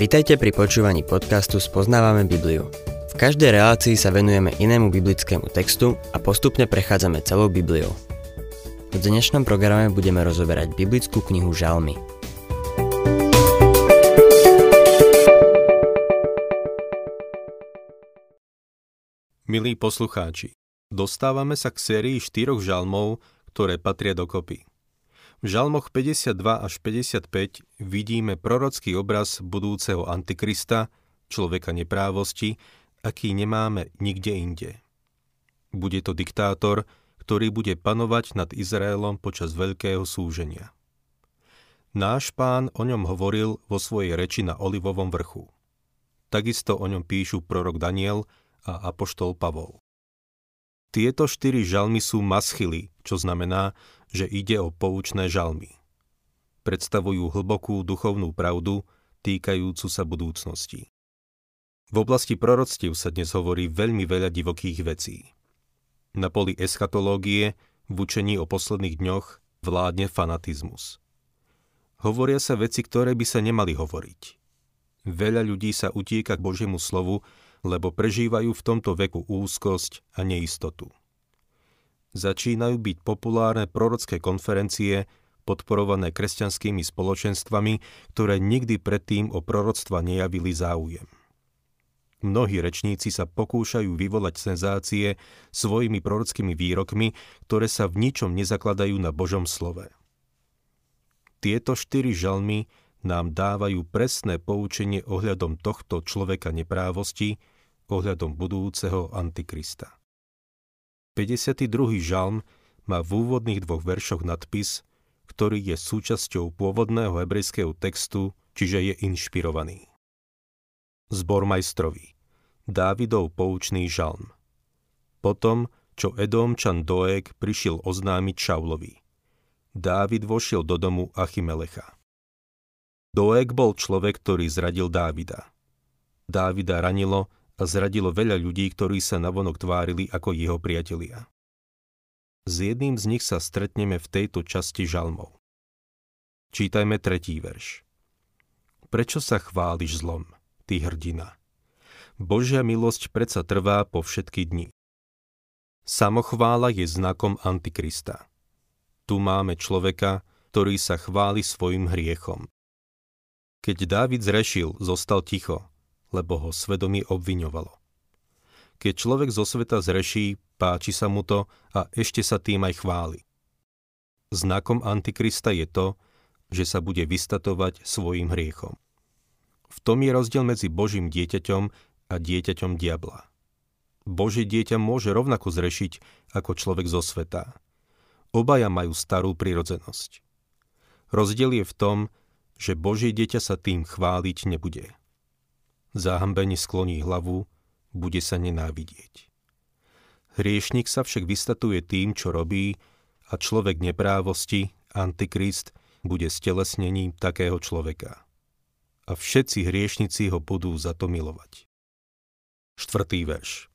Vitajte pri počúvaní podcastu Spoznávame Bibliu. V každej relácii sa venujeme inému biblickému textu a postupne prechádzame celou Bibliou. V dnešnom programe budeme rozoberať biblickú knihu Žalmy. Milí poslucháči, dostávame sa k sérii štyroch žalmov, ktoré patria dokopy. V žalmoch 52 až 55 vidíme prorocký obraz budúceho antikrista, človeka neprávosti, aký nemáme nikde inde. Bude to diktátor, ktorý bude panovať nad Izraelom počas veľkého súženia. Náš pán o ňom hovoril vo svojej reči na Olivovom vrchu. Takisto o ňom píšu prorok Daniel a apoštol Pavol. Tieto štyri žalmy sú maschily, čo znamená, že ide o poučné žalmy. Predstavujú hlbokú duchovnú pravdu týkajúcu sa budúcnosti. V oblasti proroctiev sa dnes hovorí veľmi veľa divokých vecí. Na poli eschatológie v učení o posledných dňoch vládne fanatizmus. Hovoria sa veci, ktoré by sa nemali hovoriť. Veľa ľudí sa utieka k Božiemu slovu, lebo prežívajú v tomto veku úzkosť a neistotu začínajú byť populárne prorocké konferencie, podporované kresťanskými spoločenstvami, ktoré nikdy predtým o proroctva nejavili záujem. Mnohí rečníci sa pokúšajú vyvolať senzácie svojimi prorockými výrokmi, ktoré sa v ničom nezakladajú na Božom slove. Tieto štyri žalmy nám dávajú presné poučenie ohľadom tohto človeka neprávosti, ohľadom budúceho Antikrista. 52. žalm má v úvodných dvoch veršoch nadpis, ktorý je súčasťou pôvodného hebrejského textu, čiže je inšpirovaný. Zbor majstrovi. Dávidov poučný žalm. Potom, čo Edomčan Doeg prišiel oznámiť Šaulovi. Dávid vošiel do domu Achimelecha. Doeg bol človek, ktorý zradil Dávida. Dávida ranilo a zradilo veľa ľudí, ktorí sa navonok tvárili ako jeho priatelia. S jedným z nich sa stretneme v tejto časti žalmov. Čítajme tretí verš. Prečo sa chváliš zlom, ty hrdina? Božia milosť predsa trvá po všetky dni. Samochvála je znakom Antikrista. Tu máme človeka, ktorý sa chváli svojim hriechom. Keď Dávid zrešil, zostal ticho lebo ho svedomie obviňovalo. Keď človek zo sveta zreší, páči sa mu to a ešte sa tým aj chváli. Znakom Antikrista je to, že sa bude vystatovať svojim hriechom. V tom je rozdiel medzi Božím dieťaťom a dieťaťom diabla. Božie dieťa môže rovnako zrešiť ako človek zo sveta. Obaja majú starú prirodzenosť. Rozdiel je v tom, že Božie dieťa sa tým chváliť nebude zahambene skloní hlavu, bude sa nenávidieť. Hriešnik sa však vystatuje tým, čo robí a človek neprávosti, antikrist, bude stelesnením takého človeka. A všetci hriešnici ho budú za to milovať. Štvrtý verš.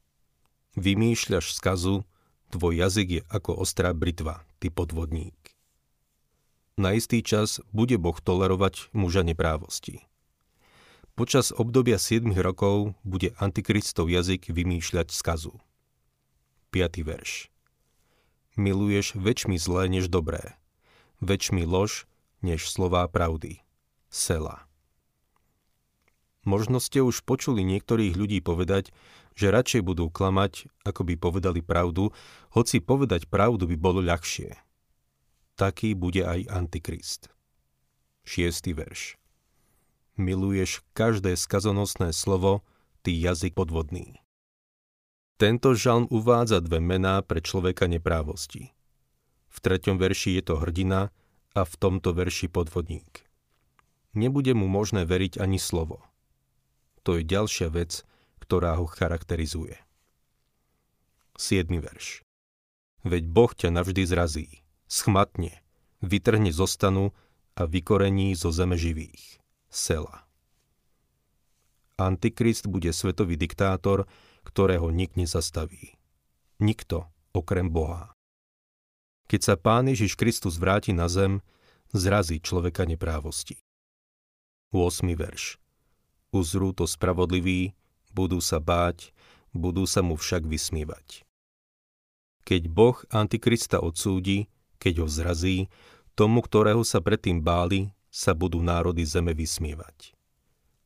Vymýšľaš skazu, tvoj jazyk je ako ostrá britva, ty podvodník. Na istý čas bude Boh tolerovať muža neprávosti. Počas obdobia 7 rokov bude antikristov jazyk vymýšľať skazu. 5. verš. Miluješ väčšmi zlé než dobré, väčšmi lož než slová pravdy. Sela. Možno ste už počuli niektorých ľudí povedať, že radšej budú klamať, ako by povedali pravdu, hoci povedať pravdu by bolo ľahšie. Taký bude aj Antikrist. 6. verš miluješ každé skazonosné slovo, ty jazyk podvodný. Tento žalm uvádza dve mená pre človeka neprávosti. V treťom verši je to hrdina a v tomto verši podvodník. Nebude mu možné veriť ani slovo. To je ďalšia vec, ktorá ho charakterizuje. 7. verš. Veď Boh ťa navždy zrazí, schmatne, vytrhne zo stanu a vykorení zo zeme živých. Sela. Antikrist bude svetový diktátor, ktorého nik nezastaví. Nikto okrem Boha. Keď sa Pán Ježiš Kristus vráti na zem, zrazí človeka neprávosti. 8. verš. Uzrú to spravodliví, budú sa báť, budú sa mu však vysmievať. Keď Boh Antikrista odsúdi, keď ho zrazí, tomu, ktorého sa predtým báli, sa budú národy zeme vysmievať.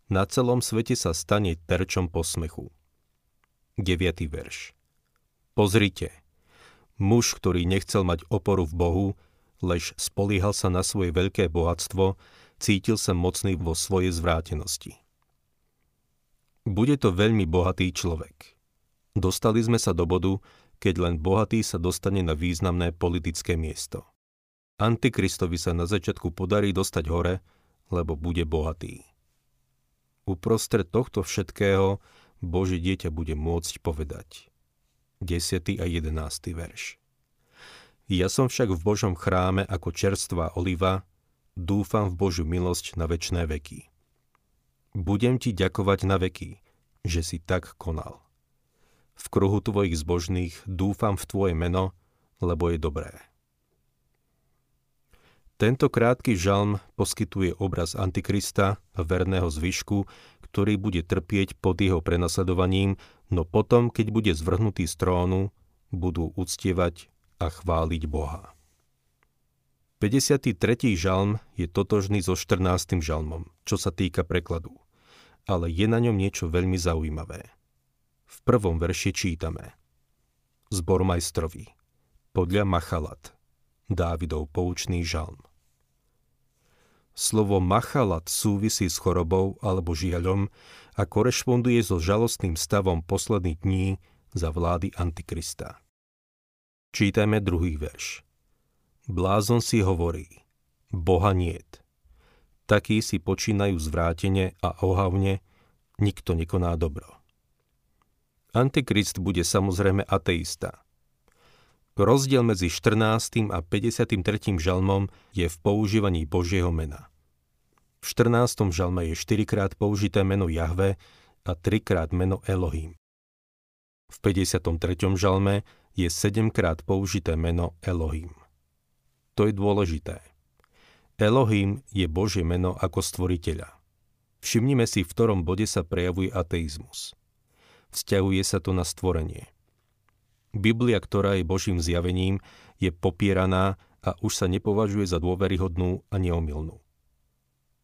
Na celom svete sa stane terčom posmechu. 9. verš Pozrite, muž, ktorý nechcel mať oporu v Bohu, lež spolíhal sa na svoje veľké bohatstvo, cítil sa mocný vo svojej zvrátenosti. Bude to veľmi bohatý človek. Dostali sme sa do bodu, keď len bohatý sa dostane na významné politické miesto. Antikristovi sa na začiatku podarí dostať hore, lebo bude bohatý. Uprostred tohto všetkého Boží dieťa bude môcť povedať. 10. a 11. verš. Ja som však v Božom chráme ako čerstvá oliva, dúfam v Božiu milosť na večné veky. Budem ti ďakovať na veky, že si tak konal. V kruhu tvojich zbožných dúfam v tvoje meno, lebo je dobré. Tento krátky žalm poskytuje obraz Antikrista verného zvyšku, ktorý bude trpieť pod jeho prenasledovaním, no potom, keď bude zvrhnutý z trónu, budú uctievať a chváliť Boha. 53. žalm je totožný so 14. žalmom, čo sa týka prekladu, ale je na ňom niečo veľmi zaujímavé. V prvom verši čítame Zbor majstrovi podľa Machalat, Dávidov poučný žalm. Slovo machalat súvisí s chorobou alebo žiaľom a korešponduje so žalostným stavom posledných dní za vlády Antikrista. Čítajme druhý verš. Blázon si hovorí, Boha niet. Takí si počínajú zvrátene a ohavne, nikto nekoná dobro. Antikrist bude samozrejme ateista. Rozdiel medzi 14. a 53. žalmom je v používaní Božieho mena. V 14. žalme je 4 krát použité meno Jahve a 3 krát meno Elohim. V 53. žalme je 7 krát použité meno Elohim. To je dôležité. Elohim je Božie meno ako stvoriteľa. Všimnime si, v ktorom bode sa prejavuje ateizmus. Vzťahuje sa to na stvorenie. Biblia, ktorá je Božím zjavením, je popieraná a už sa nepovažuje za dôveryhodnú a neomilnú.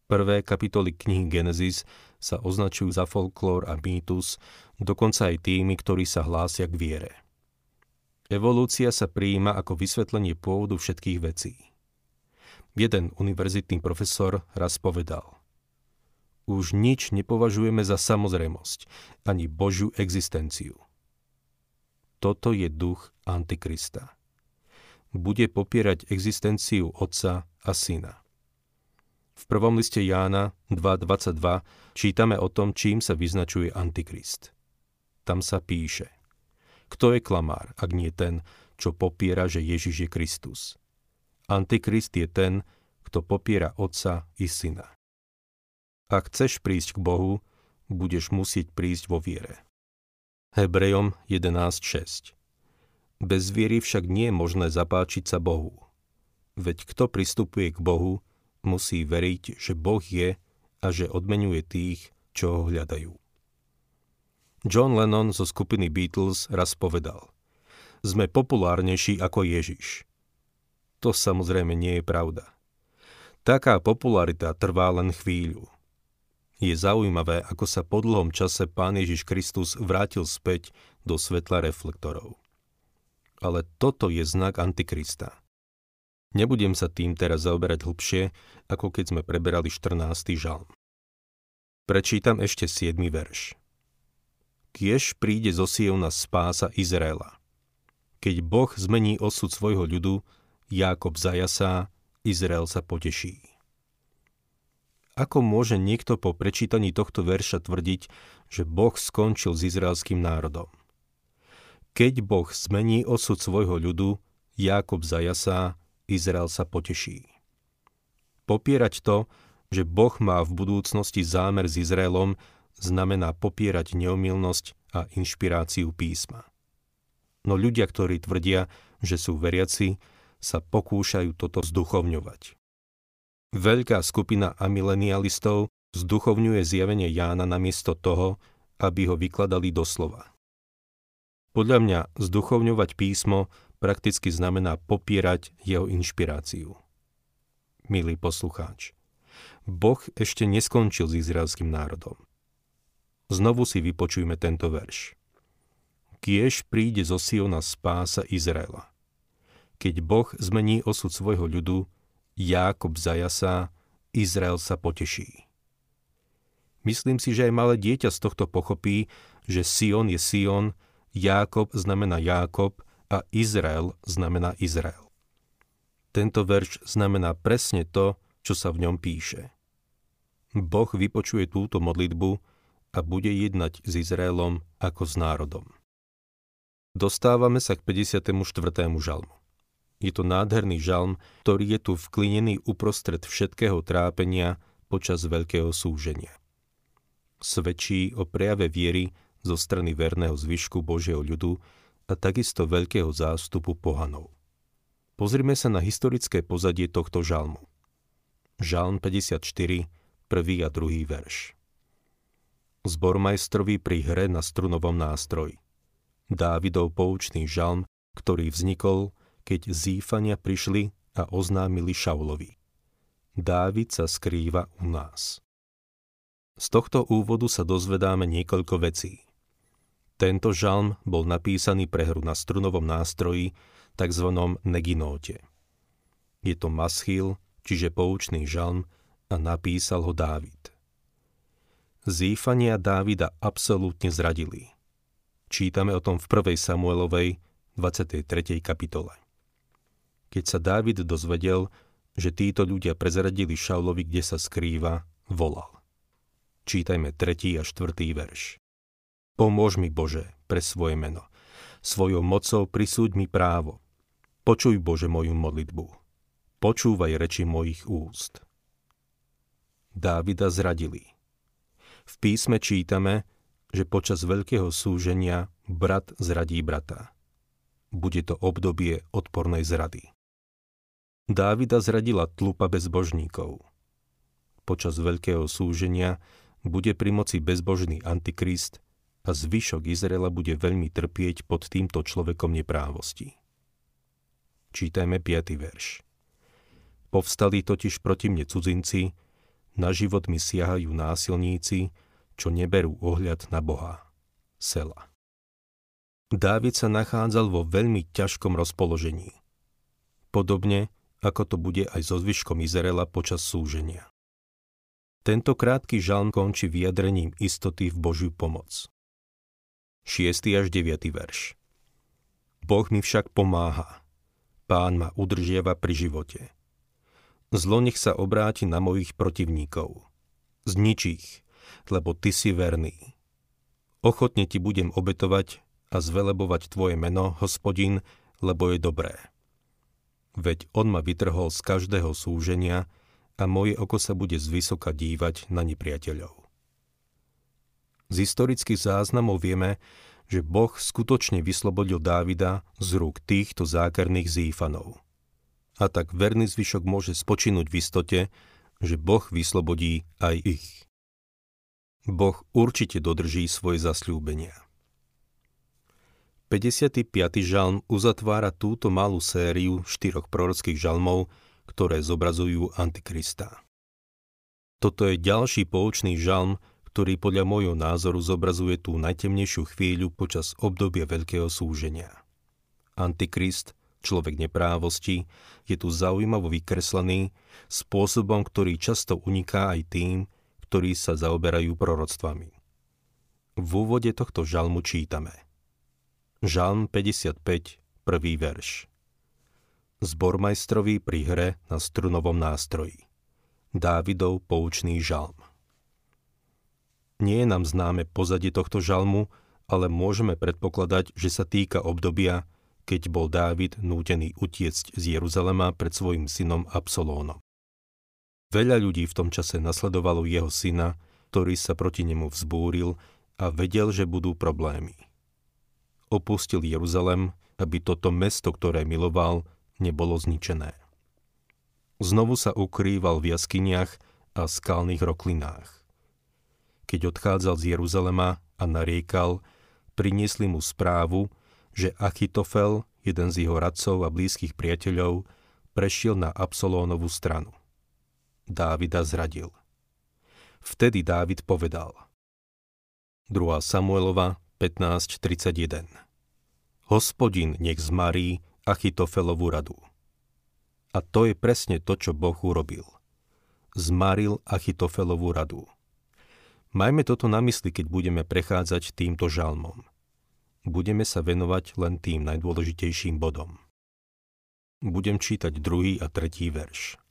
Prvé kapitoly knihy Genesis sa označujú za folklór a mýtus, dokonca aj tými, ktorí sa hlásia k viere. Evolúcia sa prijíma ako vysvetlenie pôvodu všetkých vecí. Jeden univerzitný profesor raz povedal Už nič nepovažujeme za samozrejmosť, ani Božiu existenciu. Toto je duch Antikrista. Bude popierať existenciu Otca a Syna. V prvom liste Jána 2.22 čítame o tom, čím sa vyznačuje Antikrist. Tam sa píše, kto je klamár, ak nie ten, čo popiera, že Ježiš je Kristus. Antikrist je ten, kto popiera Otca i Syna. Ak chceš prísť k Bohu, budeš musieť prísť vo viere. Hebrejom 11.6 Bez viery však nie je možné zapáčiť sa Bohu. Veď kto pristupuje k Bohu, musí veriť, že Boh je a že odmenuje tých, čo ho hľadajú. John Lennon zo skupiny Beatles raz povedal Sme populárnejší ako Ježiš. To samozrejme nie je pravda. Taká popularita trvá len chvíľu. Je zaujímavé, ako sa po dlhom čase Pán Ježiš Kristus vrátil späť do svetla reflektorov. Ale toto je znak Antikrista. Nebudem sa tým teraz zaoberať hlbšie, ako keď sme preberali 14. žalm. Prečítam ešte 7. verš. Kiež príde zo Siona spása Izraela. Keď Boh zmení osud svojho ľudu, Jákob zajasá, Izrael sa poteší. Ako môže niekto po prečítaní tohto verša tvrdiť, že Boh skončil s izraelským národom? Keď Boh zmení osud svojho ľudu, Jákob zajasá, Izrael sa poteší. Popierať to, že Boh má v budúcnosti zámer s Izraelom, znamená popierať neomilnosť a inšpiráciu písma. No ľudia, ktorí tvrdia, že sú veriaci, sa pokúšajú toto zduchovňovať. Veľká skupina amilenialistov Zduchovňuje zjavenie Jána namiesto toho, aby ho vykladali doslova. Podľa mňa zduchovňovať písmo prakticky znamená popierať jeho inšpiráciu. Milý poslucháč, Boh ešte neskončil s izraelským národom. Znovu si vypočujme tento verš. Kiež príde zo Siona spása Izraela. Keď Boh zmení osud svojho ľudu, Jákob zajasá, Izrael sa poteší. Myslím si, že aj malé dieťa z tohto pochopí, že Sion je Sion, Jákob znamená Jákob a Izrael znamená Izrael. Tento verš znamená presne to, čo sa v ňom píše. Boh vypočuje túto modlitbu a bude jednať s Izraelom ako s národom. Dostávame sa k 54. žalmu. Je to nádherný žalm, ktorý je tu vklinený uprostred všetkého trápenia počas veľkého súženia. Svedčí o prejave viery zo strany verného zvyšku Božieho ľudu a takisto veľkého zástupu pohanov. Pozrime sa na historické pozadie tohto žalmu. Žalm 54, prvý a druhý verš. Zbormajstrovi pri hre na strunovom nástroji. Dávidov poučný žalm, ktorý vznikol, keď zífania prišli a oznámili Šaulovi. Dávid sa skrýva u nás. Z tohto úvodu sa dozvedáme niekoľko vecí. Tento žalm bol napísaný pre hru na strunovom nástroji, tzv. neginóte. Je to maschil, čiže poučný žalm, a napísal ho Dávid. Zífania Dávida absolútne zradili. Čítame o tom v 1. Samuelovej 23. kapitole. Keď sa Dávid dozvedel, že títo ľudia prezradili Šaulovi, kde sa skrýva, volal. Čítajme 3. a 4. verš. Pomôž mi, Bože, pre svoje meno. Svojou mocou prisúď mi právo. Počuj, Bože, moju modlitbu. Počúvaj reči mojich úst. Dávida zradili. V písme čítame, že počas veľkého súženia brat zradí brata. Bude to obdobie odpornej zrady. Dávida zradila tlupa bezbožníkov. Počas veľkého súženia bude pri moci bezbožný antikrist a zvyšok Izraela bude veľmi trpieť pod týmto človekom neprávosti. Čítajme 5. verš. Povstali totiž proti mne cudzinci, na život mi siahajú násilníci, čo neberú ohľad na Boha. Sela. Dávid sa nachádzal vo veľmi ťažkom rozpoložení. Podobne, ako to bude aj so zvyškom Izraela počas súženia. Tento krátky žalm končí vyjadrením istoty v Božiu pomoc. 6. až 9. verš Boh mi však pomáha. Pán ma udržiava pri živote. Zlo nech sa obráti na mojich protivníkov. Znič ich, lebo ty si verný. Ochotne ti budem obetovať a zvelebovať tvoje meno, hospodin, lebo je dobré. Veď on ma vytrhol z každého súženia a moje oko sa bude zvysoka dívať na nepriateľov. Z historických záznamov vieme, že Boh skutočne vyslobodil Dávida z rúk týchto zákerných zífanov. A tak verný zvyšok môže spočinúť v istote, že Boh vyslobodí aj ich. Boh určite dodrží svoje zasľúbenia. 55. žalm uzatvára túto malú sériu štyroch prorockých žalmov, ktoré zobrazujú Antikrista. Toto je ďalší poučný žalm, ktorý podľa môjho názoru zobrazuje tú najtemnejšiu chvíľu počas obdobia veľkého súženia. Antikrist, človek neprávosti, je tu zaujímavo vykreslený spôsobom, ktorý často uniká aj tým, ktorí sa zaoberajú proroctvami. V úvode tohto žalmu čítame Žalm 55, prvý verš Zbormajstrovi pri hre na strunovom nástroji Dávidov poučný žalm Nie je nám známe pozadie tohto žalmu, ale môžeme predpokladať, že sa týka obdobia, keď bol Dávid nútený utiecť z Jeruzalema pred svojim synom Absolónom. Veľa ľudí v tom čase nasledovalo jeho syna, ktorý sa proti nemu vzbúril a vedel, že budú problémy. Opustil Jeruzalem, aby toto mesto, ktoré miloval, nebolo zničené. Znovu sa ukrýval v jaskyniach a skalných roklinách. keď odchádzal z Jeruzalema a nariekal, priniesli mu správu, že Achitofel, jeden z jeho radcov a blízkych priateľov, prešiel na Absolónovú stranu. Dávida zradil. Vtedy Dávid povedal. 2. Samuelova 15.31 Hospodin nech zmarí Achitofelovú radu. A to je presne to, čo Boh urobil. Zmaril Achitofelovú radu. Majme toto na mysli, keď budeme prechádzať týmto žalmom. Budeme sa venovať len tým najdôležitejším bodom. Budem čítať druhý a tretí verš.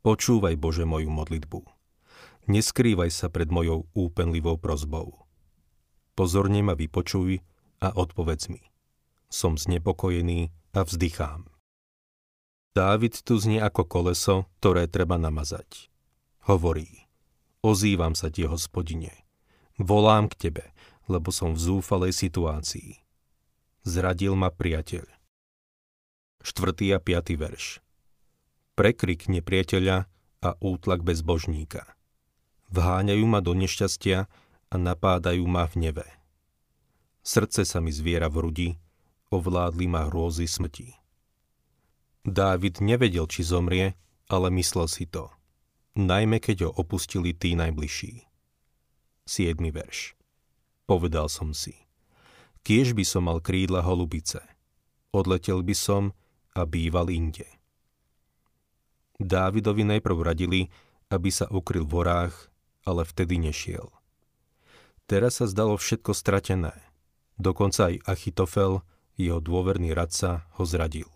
Počúvaj, Bože, moju modlitbu. Neskrývaj sa pred mojou úpenlivou prozbou. Pozorne ma vypočuj a odpovedz mi. Som znepokojený a vzdychám. Dávid tu znie ako koleso, ktoré treba namazať. Hovorí, ozývam sa ti, hospodine. Volám k tebe, lebo som v zúfalej situácii. Zradil ma priateľ. 4. a 5. verš. Prekrik nepriateľa a útlak bezbožníka. Vháňajú ma do nešťastia a napádajú ma v neve. Srdce sa mi zviera v rudi, ovládli ma hrôzy smrti. Dávid nevedel, či zomrie, ale myslel si to. Najmä keď ho opustili tí najbližší. 7. verš. Povedal som si. Kiež by som mal krídla holubice. Odletel by som a býval inde. Dávidovi najprv radili, aby sa ukryl v horách, ale vtedy nešiel. Teraz sa zdalo všetko stratené. Dokonca aj Achitofel, jeho dôverný radca, ho zradil.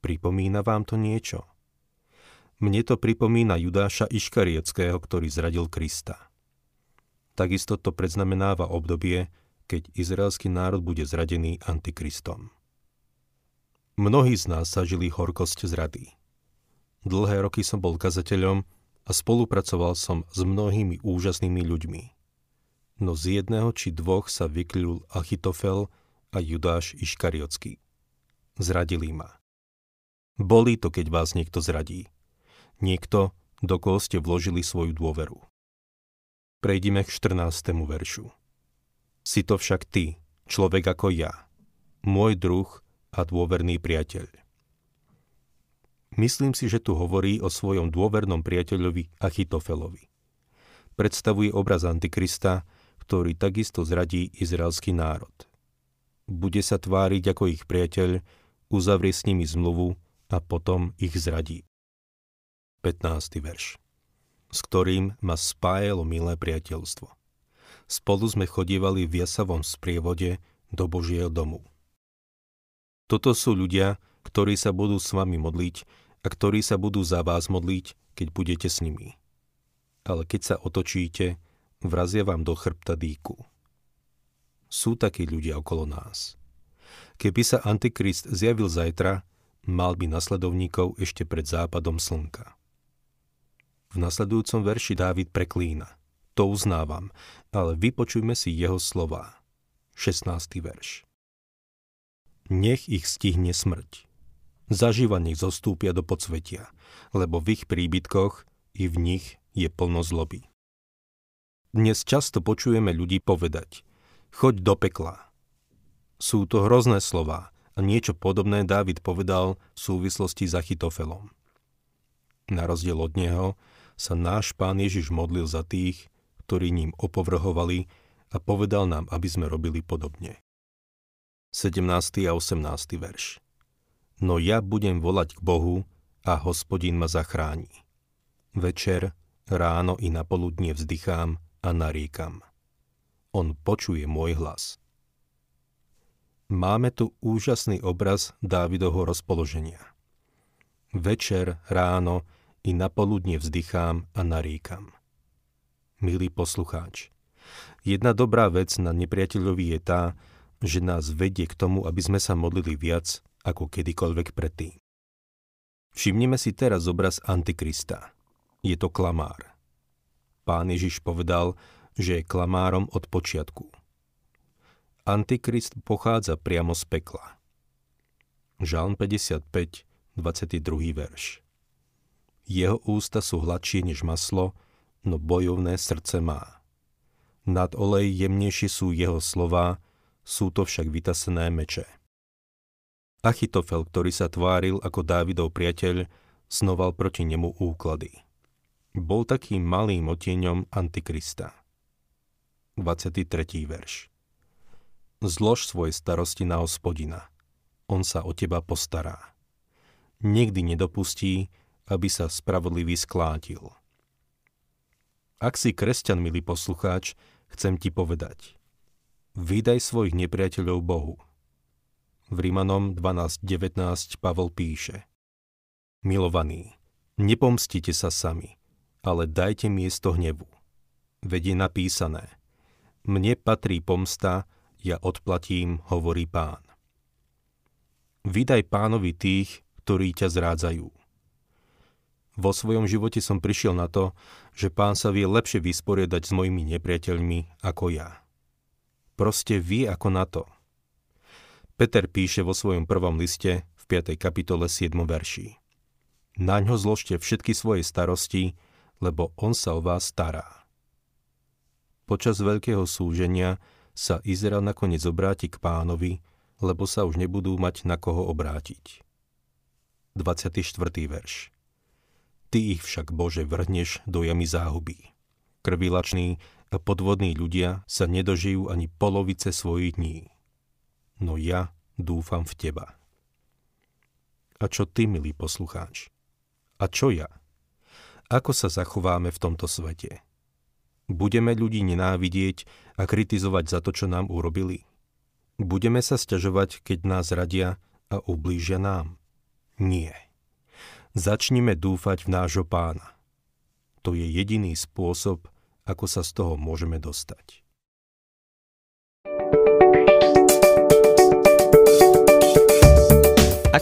Pripomína vám to niečo? Mne to pripomína Judáša Iškarieckého, ktorý zradil Krista. Takisto to predznamenáva obdobie, keď izraelský národ bude zradený antikristom. Mnohí z nás zažili horkosť zrady. Dlhé roky som bol kazateľom a spolupracoval som s mnohými úžasnými ľuďmi. No z jedného či dvoch sa vykľul Achitofel a Judáš Iškariocký. Zradili ma. Bolí to, keď vás niekto zradí. Niekto, do koho ste vložili svoju dôveru. Prejdime k 14. veršu. Si to však ty, človek ako ja, môj druh a dôverný priateľ. Myslím si, že tu hovorí o svojom dôvernom priateľovi Achitofelovi. Predstavuje obraz Antikrista, ktorý takisto zradí izraelský národ. Bude sa tváriť ako ich priateľ, uzavrie s nimi zmluvu a potom ich zradí. 15. verš s ktorým ma spájalo milé priateľstvo. Spolu sme chodievali v jasavom sprievode do Božieho domu. Toto sú ľudia, ktorí sa budú s vami modliť a ktorí sa budú za vás modliť, keď budete s nimi. Ale keď sa otočíte, vrazia vám do chrbta dýku. Sú takí ľudia okolo nás. Keby sa Antikrist zjavil zajtra, mal by nasledovníkov ešte pred západom slnka. V nasledujúcom verši Dávid preklína. To uznávam, ale vypočujme si jeho slova. 16. verš. Nech ich stihne smrť. Zaživa nech zostúpia do podsvetia, lebo v ich príbytkoch i v nich je plno zloby. Dnes často počujeme ľudí povedať choď do pekla. Sú to hrozné slova, a niečo podobné Dávid povedal v súvislosti s Achitofelom. Na rozdiel od neho sa náš pán Ježiš modlil za tých, ktorí ním opovrhovali a povedal nám, aby sme robili podobne. 17. a 18. verš No ja budem volať k Bohu a hospodin ma zachráni. Večer, ráno i napoludne vzdychám a nariekam. On počuje môj hlas. Máme tu úžasný obraz Dávidovho rozpoloženia. Večer, ráno i napoludne vzdychám a naríkam. Milý poslucháč, jedna dobrá vec na nepriateľovi je tá, že nás vedie k tomu, aby sme sa modlili viac ako kedykoľvek predtým. Všimnime si teraz obraz Antikrista. Je to klamár. Pán Ježiš povedal, že je klamárom od počiatku. Antikrist pochádza priamo z pekla. Žalm 55, 22. verš. Jeho ústa sú hladšie než maslo, no bojovné srdce má. Nad olej jemnejšie sú jeho slova, sú to však vytasené meče. Achitofel, ktorý sa tváril ako Dávidov priateľ, snoval proti nemu úklady. Bol takým malým otieňom Antikrista. 23. verš Zlož svoje starosti na hospodina. On sa o teba postará. Nikdy nedopustí, aby sa spravodlivý sklátil. Ak si kresťan, milý poslucháč, chcem ti povedať. Vydaj svojich nepriateľov Bohu. V Rímanom 12.19 Pavol píše Milovaní, nepomstite sa sami, ale dajte miesto hnevu. Veď je napísané Mne patrí pomsta, ja odplatím, hovorí pán. Vydaj pánovi tých, ktorí ťa zrádzajú. Vo svojom živote som prišiel na to, že pán sa vie lepšie vysporiadať s mojimi nepriateľmi ako ja. Proste vie ako na to. Peter píše vo svojom prvom liste v 5. kapitole 7. verši. Naň zložte všetky svoje starosti, lebo on sa o vás stará. Počas veľkého súženia sa Izrael nakoniec obráti k pánovi, lebo sa už nebudú mať na koho obrátiť. 24. verš Ty ich však, Bože, vrhneš do jamy záhuby. Krvilační a podvodní ľudia sa nedožijú ani polovice svojich dní. No ja dúfam v Teba. A čo Ty, milý poslucháč? A čo ja? Ako sa zachováme v tomto svete? Budeme ľudí nenávidieť a kritizovať za to, čo nám urobili? Budeme sa sťažovať, keď nás radia a ublížia nám? Nie. Začnime dúfať v nášho pána. To je jediný spôsob, ako sa z toho môžeme dostať.